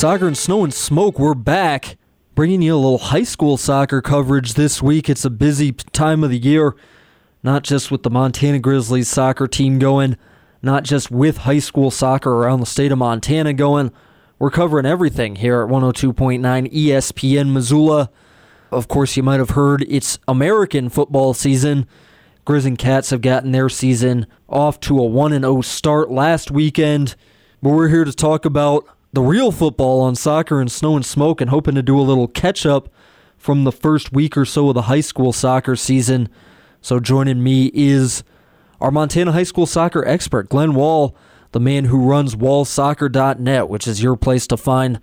Soccer and Snow and Smoke, we're back. Bringing you a little high school soccer coverage this week. It's a busy time of the year, not just with the Montana Grizzlies soccer team going, not just with high school soccer around the state of Montana going. We're covering everything here at 102.9 ESPN Missoula. Of course, you might have heard it's American football season. Grizz and Cats have gotten their season off to a 1 0 start last weekend. But we're here to talk about the real football on soccer and snow and smoke and hoping to do a little catch up from the first week or so of the high school soccer season. So joining me is our Montana high school soccer expert, Glen Wall, the man who runs wallsoccer.net, which is your place to find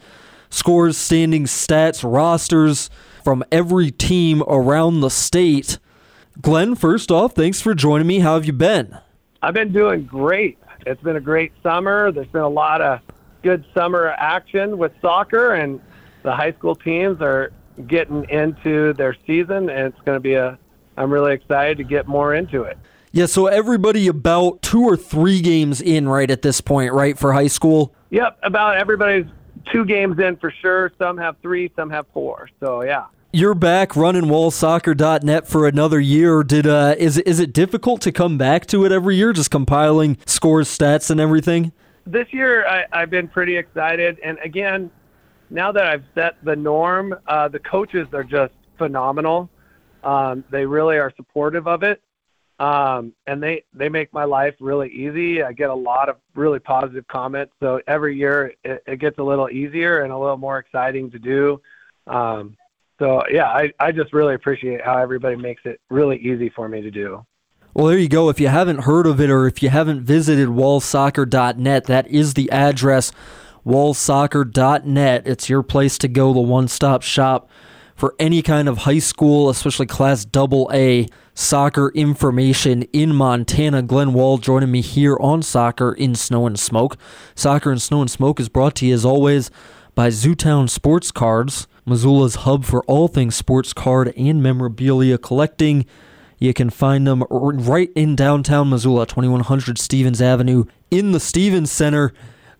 scores, standings, stats, rosters from every team around the state. Glen, first off, thanks for joining me. How have you been? I've been doing great. It's been a great summer. There's been a lot of good summer action with soccer, and the high school teams are getting into their season, and it's going to be a. I'm really excited to get more into it. Yeah, so everybody about two or three games in right at this point, right, for high school? Yep, about everybody's two games in for sure. Some have three, some have four. So, yeah. You're back running wallsoccer.net for another year. Did uh, is is it difficult to come back to it every year, just compiling scores, stats, and everything? This year I, I've been pretty excited, and again, now that I've set the norm, uh, the coaches are just phenomenal. Um, they really are supportive of it, um, and they they make my life really easy. I get a lot of really positive comments, so every year it, it gets a little easier and a little more exciting to do. Um, so yeah, I, I just really appreciate how everybody makes it really easy for me to do. Well, there you go. If you haven't heard of it or if you haven't visited wallsoccer.net, that is the address wallsoccer.net. It's your place to go, the one stop shop for any kind of high school, especially class double A soccer information in Montana. Glen Wall joining me here on Soccer in Snow and Smoke. Soccer in Snow and Smoke is brought to you as always by Zootown Sports Cards, Missoula's hub for all things sports card and memorabilia collecting. You can find them right in downtown Missoula, 2100 Stevens Avenue in the Stevens Center.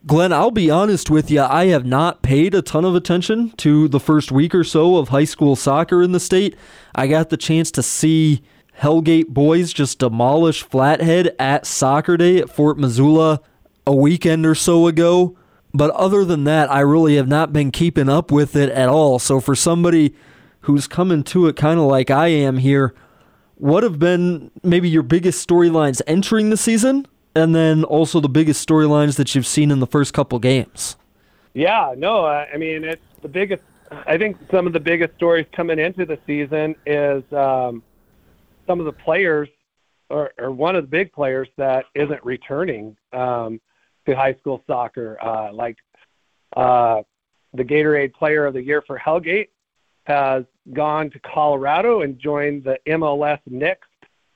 Glen, I'll be honest with you, I have not paid a ton of attention to the first week or so of high school soccer in the state. I got the chance to see Hellgate boys just demolish Flathead at soccer day at Fort Missoula a weekend or so ago. But other than that, I really have not been keeping up with it at all. So for somebody who's coming to it kind of like I am here, what have been maybe your biggest storylines entering the season and then also the biggest storylines that you've seen in the first couple games? Yeah no i mean it's the biggest i think some of the biggest stories coming into the season is um, some of the players or, or, one of the big players that isn't returning um, to high school soccer uh, like uh, the gatorade player of the year for hellgate has gone to Colorado and joined the MLS Next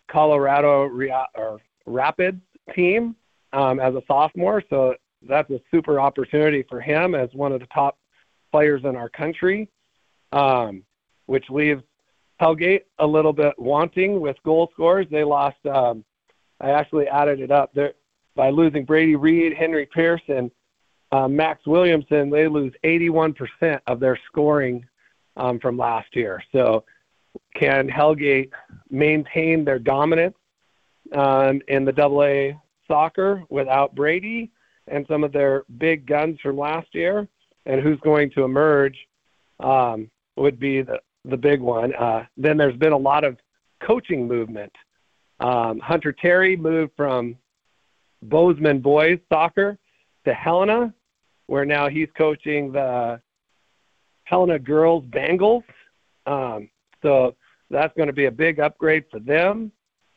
Colorado or Rapids team um, as a sophomore. So that's a super opportunity for him as one of the top players in our country, um, which leaves Hellgate a little bit wanting with goal scores. They lost. Um, I actually added it up there by losing Brady Reed, Henry Pearson, uh, Max Williamson. They lose 81% of their scoring from last year. So, can Hellgate maintain their dominance um, in the Double A soccer without Brady and some of their big guns from last year? And who's going to emerge um, would be the the big one. Uh, then there's been a lot of coaching movement. Um, Hunter Terry moved from Bozeman boys soccer to Helena, where now he's coaching the Helena girls Bengals. Um, so that's going to be a big upgrade for them.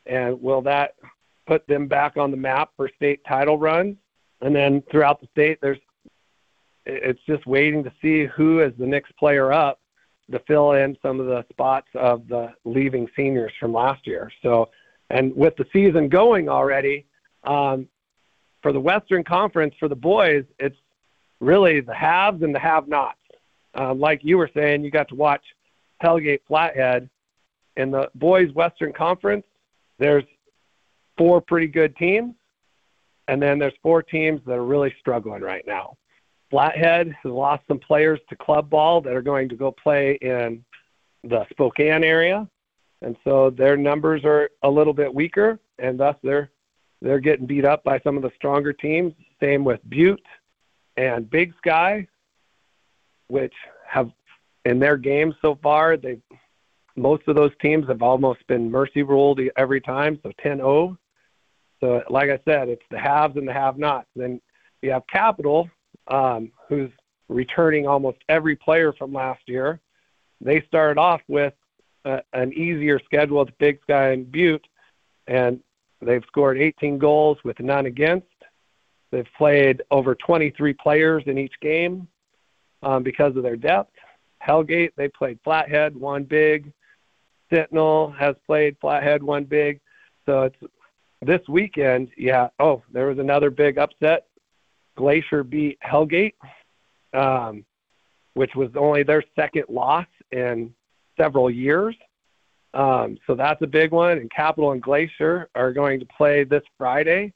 And will that put them back on the map for state title runs? And then throughout the state, there's it's just waiting to see who is the next player up to fill in some of the spots of the leaving seniors from last year. So, and with the season going already, um, for the Western Conference for the boys, it's really the haves and the have-nots um, like you were saying, you got to watch Hellgate Flathead in the boys Western Conference. There's four pretty good teams, and then there's four teams that are really struggling right now. Flathead has lost some players to club ball that are going to go play in the Spokane area, and so their numbers are a little bit weaker, and thus they're they're getting beat up by some of the stronger teams. Same with Butte and Big Sky, which have in their games so far they most of those teams have almost been mercy ruled every time, so 10-0. So, like I said, it's the haves and the have-nots. Then you have Capital, um, who's returning almost every player from last year. They started off with a, an easier schedule with Big Sky and Butte, and they've scored 18 goals with none against. They've played over 23 players in each game um, because of their depth. Hellgate, they played Flathead, one big. Sentinel has played Flathead, one big. So it's this weekend. Yeah. Oh, there was another big upset. Glacier beat Hellgate, um, which was only their second loss in several years. Um, so that's a big one. And Capital and Glacier are going to play this Friday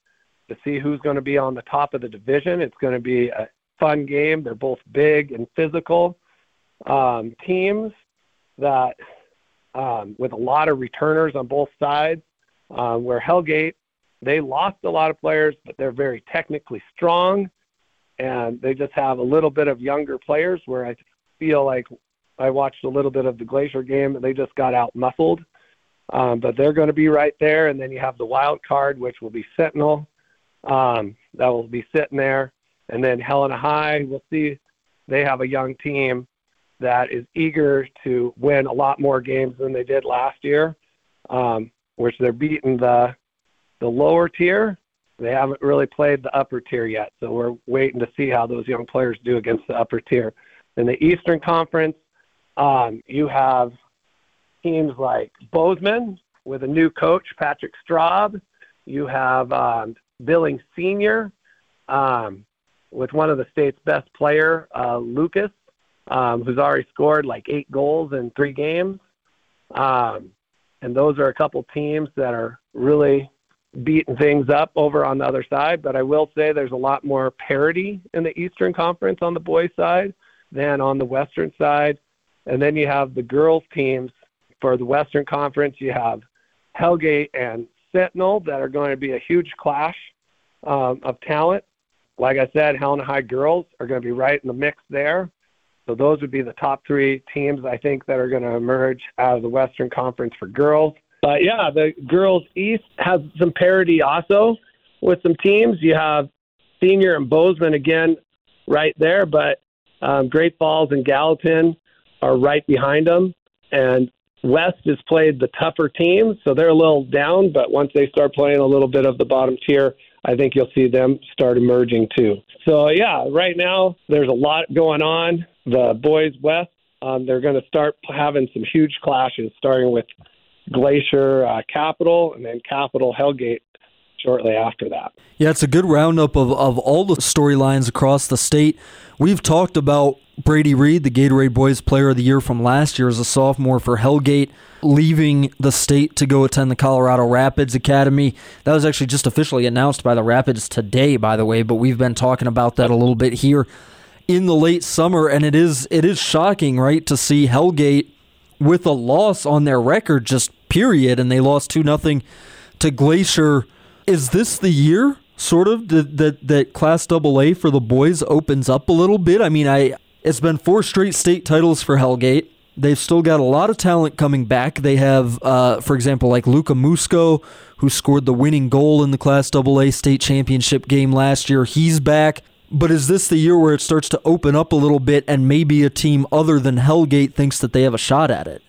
to see who's going to be on the top of the division. It's going to be a fun game. They're both big and physical um, teams that, um, with a lot of returners on both sides, um, where Hellgate they lost a lot of players, but they're very technically strong, and they just have a little bit of younger players. Where I feel like I watched a little bit of the Glacier game, and they just got out muscled. Um, but they're going to be right there, and then you have the wild card, which will be Sentinel. Um, that will be sitting there, and then Helena High. We'll see. They have a young team that is eager to win a lot more games than they did last year, um, which they're beating the the lower tier, they haven't really played the upper tier yet. So we're waiting to see how those young players do against the upper tier. In the Eastern Conference, um, you have teams like Bozeman with a new coach, Patrick Straub. You have um, Billings Senior um, with one of the state's best player, uh, Lucas, um, who's already scored like eight goals in three games. Um, and those are a couple teams that are really beating things up over on the other side. But I will say there's a lot more parity in the Eastern Conference on the boys' side than on the Western side. And then you have the girls' teams for the Western Conference. You have Hellgate and Sentinel that are going to be a huge clash um, of talent. Like I said, Helena High girls are going to be right in the mix there. So those would be the top three teams I think that are going to emerge out of the Western Conference for girls. But yeah, the girls East has some parity also with some teams. You have Senior and Bozeman again right there, but um, Great Falls and Gallatin are right behind them. And West has played the tougher teams, so they're a little down. But once they start playing a little bit of the bottom tier, I think you'll see them start emerging too. So yeah, right now there's a lot going on. The boys West, um, they're going to start having some huge clashes, starting with Glacier uh, Capital, and then Capital Hellgate shortly after that. Yeah, it's a good roundup of, of all the storylines across the state. We've talked about Brady Reed, the Gatorade Boys Player of the Year from last year as a sophomore for Hellgate, leaving the state to go attend the Colorado Rapids Academy. That was actually just officially announced by the Rapids today, by the way, but we've been talking about that a little bit here in the late summer, and it is it is shocking, right, to see Hellgate with a loss on their record, just period, and they lost two nothing to Glacier. Is this the year, sort of, that that, Class AA for the boys opens up a little bit? I mean, I it's been four straight state titles for Hellgate. They've still got a lot of talent coming back. They have, uh, for example, like Luca Musco, who scored the winning goal in the Class double a state championship game last year. He's back. But is this the year where it starts to open up a little bit and maybe a team other than Hellgate thinks that they have a shot at it?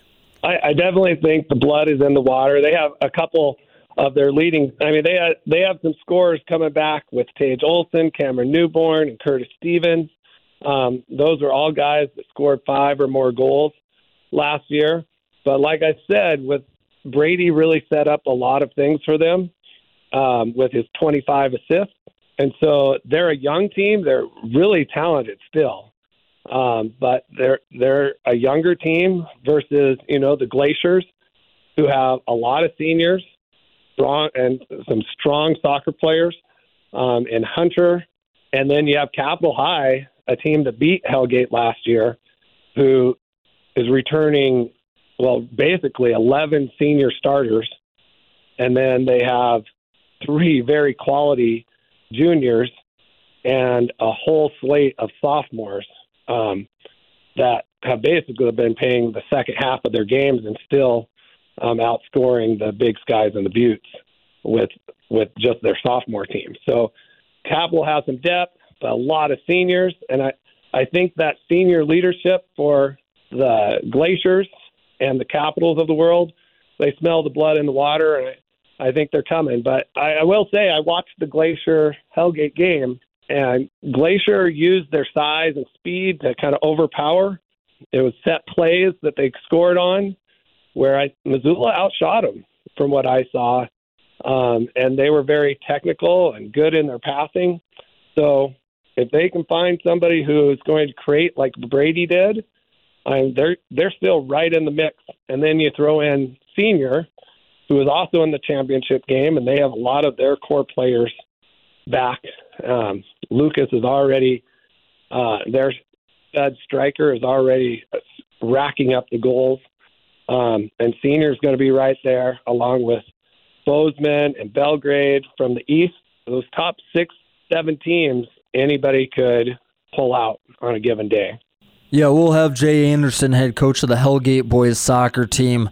I, I definitely think the blood is in the water. They have a couple of their leading. I mean, they have, they have some scores coming back with Tage Olson, Cameron Newborn, and Curtis Stevens. Um, those are all guys that scored five or more goals last year. But like I said, with Brady really set up a lot of things for them um, with his 25 assists. And so they're a young team. They're really talented still. Um, but they're they're a younger team versus you know the Glaciers, who have a lot of seniors, strong and some strong soccer players, um, and Hunter, and then you have Capital High, a team that beat Hellgate last year, who is returning, well, basically 11 senior starters. And then they have three very quality juniors and a whole slate of sophomores um, that have basically been paying the second half of their games and still um, outscoring the Big Skies and the Buttes with with just their sophomore team. So Capital has some depth, but a lot of seniors, and I I think that senior leadership for the Glaciers and the Capitals of the world, they smell the blood in the water, and I, I think they're coming. But I, I will say I watched the Glacier Hellgate game, and Glacier used their size and speed to kind of overpower. It was set plays that they scored on, where I, Missoula outshot them from what I saw, um, and they were very technical and good in their passing. So if they can find somebody who is going to create like Brady did, um, they're they're still right in the mix. And then you throw in Senior, who is also in the championship game, and they have a lot of their core players back. Um, Lucas is already uh, their stud striker is already racking up the goals, um, and Senior is going to be right there along with Bozeman and Belgrade from the east. Those top six, seven teams, anybody could pull out on a given day. Yeah, we'll have Jay Anderson, head coach of the Hellgate boys soccer team,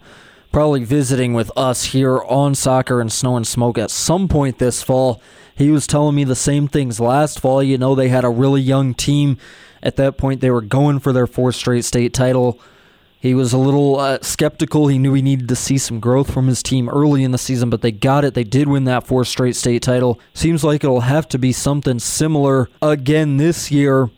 probably visiting with us here on Soccer and Snow and Smoke at some point this fall. He was telling me the same things last fall. You know, they had a really young team. At that point, they were going for their fourth straight state title. He was a little uh, skeptical. He knew he needed to see some growth from his team early in the season, but they got it. They did win that fourth straight state title. Seems like it'll have to be something similar again this year.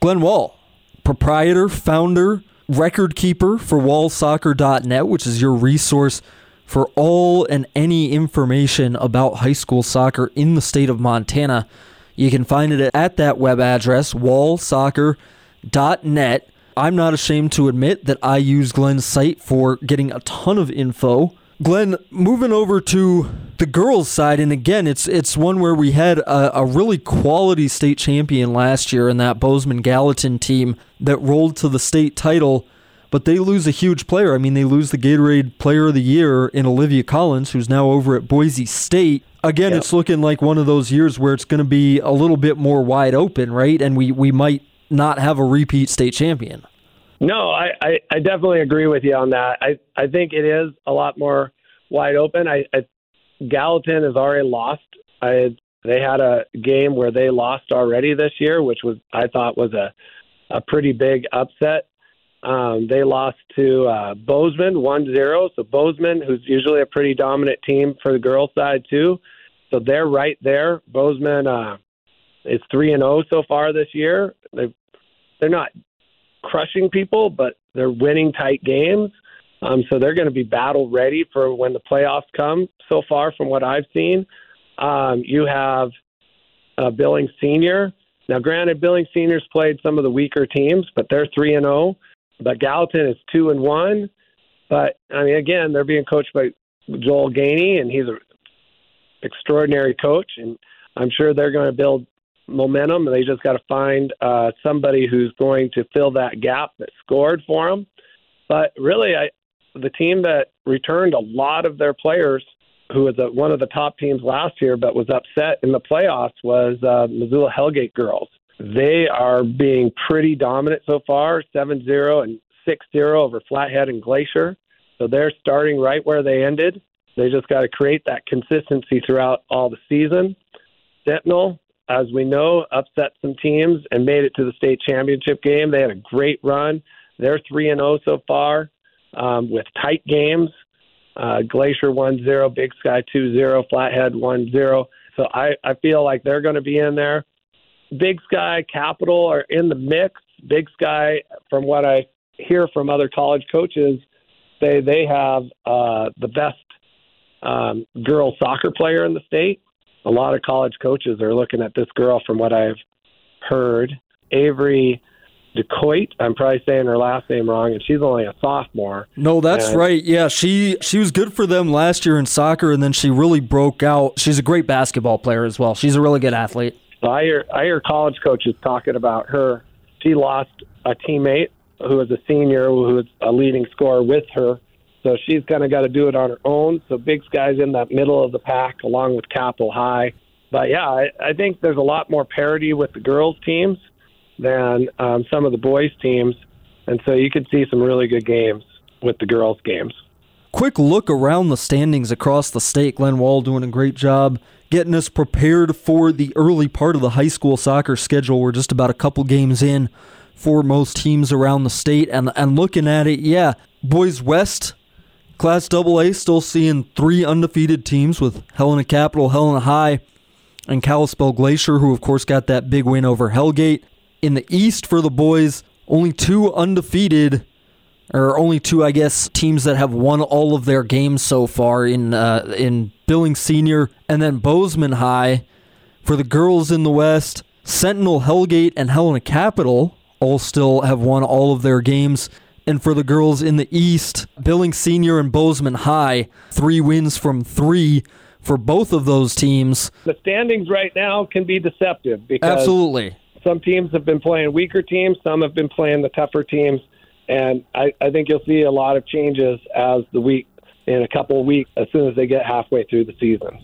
Glen Wall, proprietor, founder, record keeper for wallsoccer.net, which is your resource for all and any information about high school soccer in the state of Montana. You can find it at that web address, wallsoccer.net. I'm not ashamed to admit that I use Glen's site for getting a ton of info. Glen, moving over to the girls' side, and again, it's it's one where we had a, a really quality state champion last year in that Bozeman Gallatin team that rolled to the state title, but they lose a huge player. I mean, they lose the Gatorade Player of the Year in Olivia Collins, who's now over at Boise State. Again, yep. it's looking like one of those years where it's going to be a little bit more wide open, right? And we, we might not have a repeat state champion. No, I, I, I definitely agree with you on that. I, I think it is a lot more wide open. I, I Gallatin has already lost. I they had a game where they lost already this year, which was I thought was a a pretty big upset. Um, they lost to uh, Bozeman 1-0. So Bozeman, who's usually a pretty dominant team for the girls' side too, so they're right there. Bozeman uh, is three and zero oh so far this year. They they're not crushing people, but they're winning tight games. Um, so they're going to be battle ready for when the playoffs come. So far, from what I've seen, um, you have uh, Billings Senior. Now, granted, Billings Seniors played some of the weaker teams, but they're three and zero. Oh. But Gallatin is two and one. But I mean, again, they're being coached by Joel Gainey, and he's an extraordinary coach, and I'm sure they're going to build momentum. and They just got to find uh, somebody who's going to fill that gap that scored for them. But really, I, the team that returned a lot of their players, who was a, one of the top teams last year, but was upset in the playoffs, was uh, Missoula Hellgate girls. They are being pretty dominant so far, 7-0 and 6-0 over Flathead and Glacier. So they're starting right where they ended. They just got to create that consistency throughout all the season. Sentinel, as we know, upset some teams and made it to the state championship game. They had a great run. They're 3 and 0 so far um, with tight games. Uh, Glacier 1 0, Big Sky 2 0, Flathead 1 0. So I, I feel like they're going to be in there. Big Sky, Capital are in the mix. Big Sky, from what I hear from other college coaches, say they have uh, the best um, girl soccer player in the state. A lot of college coaches are looking at this girl, from what I've heard. Avery Decoit. I'm probably saying her last name wrong, and she's only a sophomore. No, that's and, right. Yeah, she she was good for them last year in soccer, and then she really broke out. She's a great basketball player as well. She's a really good athlete. So I hear I hear college coaches talking about her she lost a teammate who was a senior who was a leading scorer with her. So she's kind of got to do it on her own. So Big Sky's in that middle of the pack along with Capital High. But yeah, I, I think there's a lot more parity with the girls' teams than um, some of the boys' teams. And so you could see some really good games with the girls' games. Quick look around the standings across the state. Glen Wall doing a great job getting us prepared for the early part of the high school soccer schedule. We're just about a couple games in for most teams around the state. And, and looking at it, yeah, Boys West, Class AA, still seeing three undefeated teams with Helena Capital, Helena High, and Kalispell Glacier, who of course got that big win over Hellgate. In the East for the boys, only two undefeated, or only two, I guess, teams that have won all of their games so far in uh, in Billings Senior, and then Bozeman High. For the girls in the West, Sentinel, Hellgate, and Helena Capital all still have won all of their games. And for the girls in the East, Billings Senior and Bozeman High, three wins from three for both of those teams. The standings right now can be deceptive because absolutely some teams have been playing weaker teams, some have been playing the tougher teams, and I, I think you'll see a lot of changes as the week in a couple of weeks as soon as they get halfway through the season.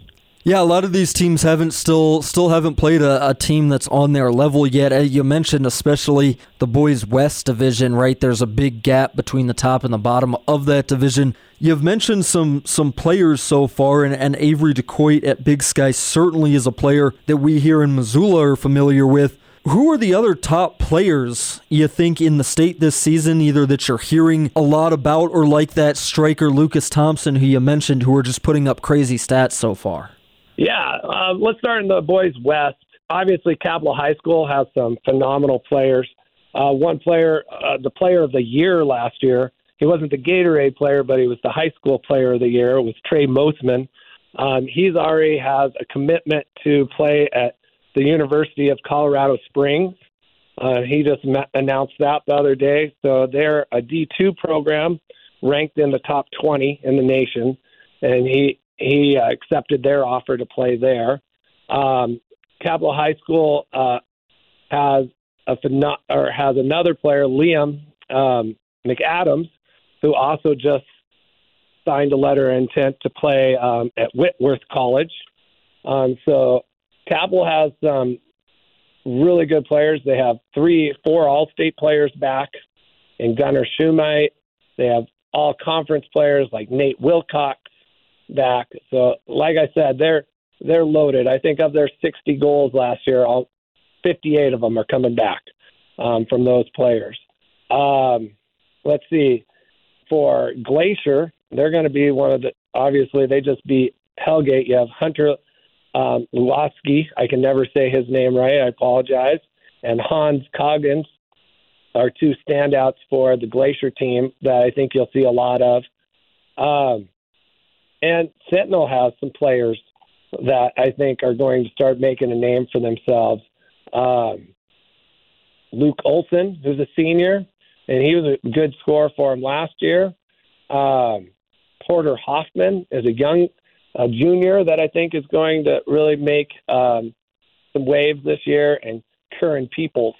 Yeah, a lot of these teams haven't still still haven't played a, a, team that's on their level yet. As you mentioned, especially the boys West division, right? There's a big gap between the top and the bottom of that division. You've mentioned some some players so far, and, and Avery DeCoit at Big Sky certainly is a player that we here in Missoula are familiar with. Who are the other top players you think in the state this season, either that you're hearing a lot about or like that striker Lucas Thompson, who you mentioned, who are just putting up crazy stats so far? Yeah, uh, let's start in the boys' West. Obviously, Capital High School has some phenomenal players. Uh, one player, uh, the player of the year last year, he wasn't the Gatorade player, but he was the high school player of the year, it was Trey Mosman. Um, he's already has a commitment to play at the University of Colorado Springs. Uh, he just met, announced that the other day. So they're a D2 program ranked in the top 20 in the nation, and he he uh, accepted their offer to play there. Um, Capital High School uh, has a or has another player, Liam um, McAdams, who also just signed a letter of intent to play um, at Whitworth College. Um, so Capital has some really good players. They have three, four All-State players back and Gunnar Schumite. They have all conference players like Nate Wilcox back. So, like I said, they're they're loaded. I think of their 60 goals last year, all 58 of them are coming back um, from those players. Um, let's see. For Glacier, they're going to be one of the. Obviously, they just beat Hellgate. You have Hunter um, I can never say his name right. I apologize. And Hans Coggins are two standouts for the Glacier team that I think you'll see a lot of. Um, and Sentinel has some players that I think are going to start making a name for themselves. Um, Luke Olson, who's a senior, and he was a good scorer for him last year. Um, Porter Hoffman is a young a junior that I think is going to really make um, some waves this year, and Curran Peoples.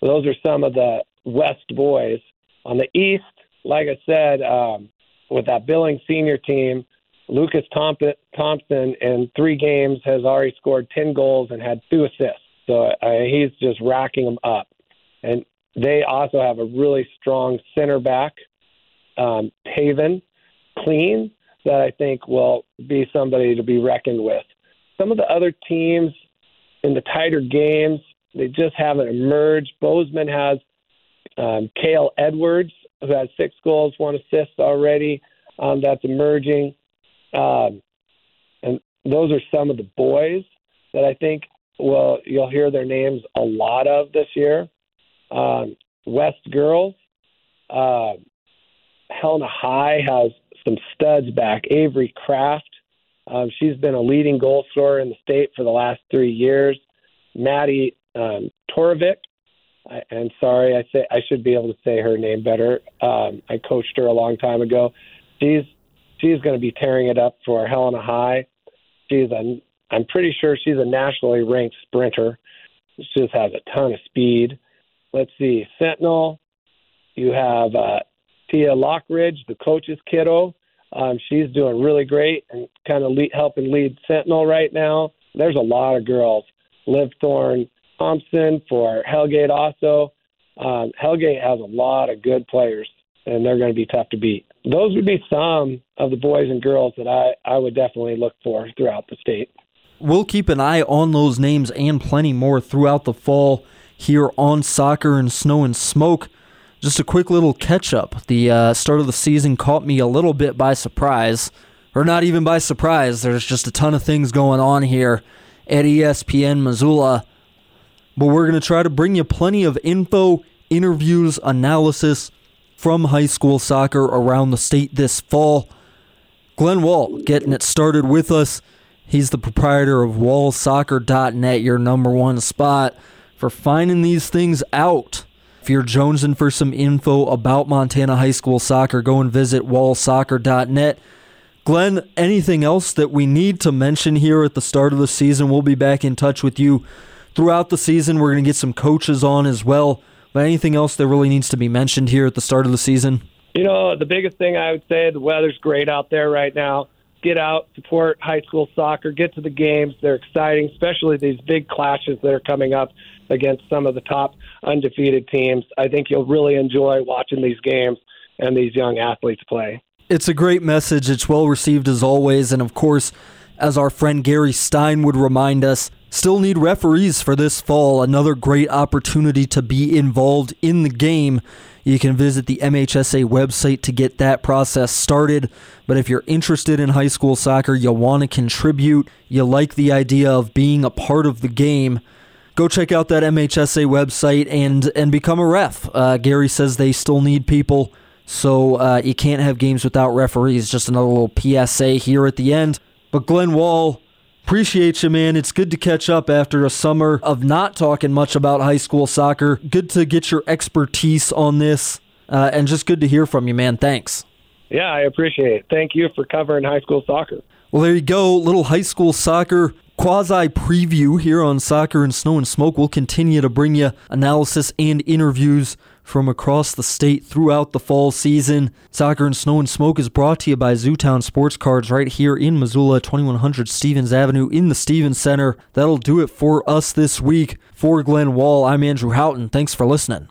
So those are some of the West boys. On the East, like I said, um, with that Billings senior team, Lucas Thompson in three games has already scored 10 goals and had two assists. So he's just racking them up. And they also have a really strong center back, um, Taven Clean, that I think will be somebody to be reckoned with. Some of the other teams in the tighter games, they just haven't emerged. Bozeman has um, Kale Edwards, who has six goals, one assist already. Um, that's emerging. Um, and those are some of the boys that I think well you'll hear their names a lot of this year. Um, West girls, uh, Helena High has some studs back. Avery Kraft, um, she's been a leading goal scorer in the state for the last three years. Maddie um, Torovic, I, and sorry, I say I should be able to say her name better. Um, I coached her a long time ago. She's she's going to be tearing it up for Helena High. She's a I'm pretty sure she's a nationally ranked sprinter. She just has a ton of speed. let's see, Sentinel. You have uh, Tia Lockridge, the coach's kiddo. Um, she's doing really great and kind of lead, helping lead Sentinel right now. There's a lot of girls. Liv Thorne Thompson for Hellgate also. Um, Hellgate has a lot of good players, and they're going to be tough to beat. Those would be some of the boys and girls that I, I would definitely look for throughout the state. We'll keep an eye on those names and plenty more throughout the fall here on Soccer and Snow and Smoke. Just a quick little catch up. The uh, start of the season caught me a little bit by surprise, or not even by surprise. There's just a ton of things going on here at ESPN Missoula. But we're going to try to bring you plenty of info, interviews, analysis from high school soccer around the state this fall. Glen Wall getting it started with us. He's the proprietor of wallsoccer.net, your number one spot for finding these things out. If you're jonesing for some info about Montana high school soccer, go and visit wallsoccer.net. Glen, anything else that we need to mention here at the start of the season? We'll be back in touch with you throughout the season. We're going to get some coaches on as well. But anything else that really needs to be mentioned here at the start of the season? You know, the biggest thing I would say the weather's great out there right now. Get out, support high school soccer, get to the games. They're exciting, especially these big clashes that are coming up against some of the top undefeated teams. I think you'll really enjoy watching these games and these young athletes play. It's a great message. It's well received as always. And of course, as our friend Gary Stein would remind us, still need referees for this fall. Another great opportunity to be involved in the game. You can visit the MHSA website to get that process started. But if you're interested in high school soccer, you want to contribute, you like the idea of being a part of the game, go check out that MHSA website and and become a ref. Uh, Gary says they still need people, so uh, you can't have games without referees. Just another little PSA here at the end. But Glen Wall, appreciate you, man. It's good to catch up after a summer of not talking much about high school soccer. Good to get your expertise on this, uh, and just good to hear from you, man. Thanks. Yeah, I appreciate it. Thank you for covering high school soccer. Well, there you go. Little high school soccer quasi preview here on Soccer and Snow and Smoke. We'll continue to bring you analysis and interviews from across the state throughout the fall season. Soccer and Snow and Smoke is brought to you by Zootown Sports Cards right here in Missoula, 2100 Stevens Avenue in the Stevens Center. That'll do it for us this week. For Glen Wall, I'm Andrew Houghton. Thanks for listening.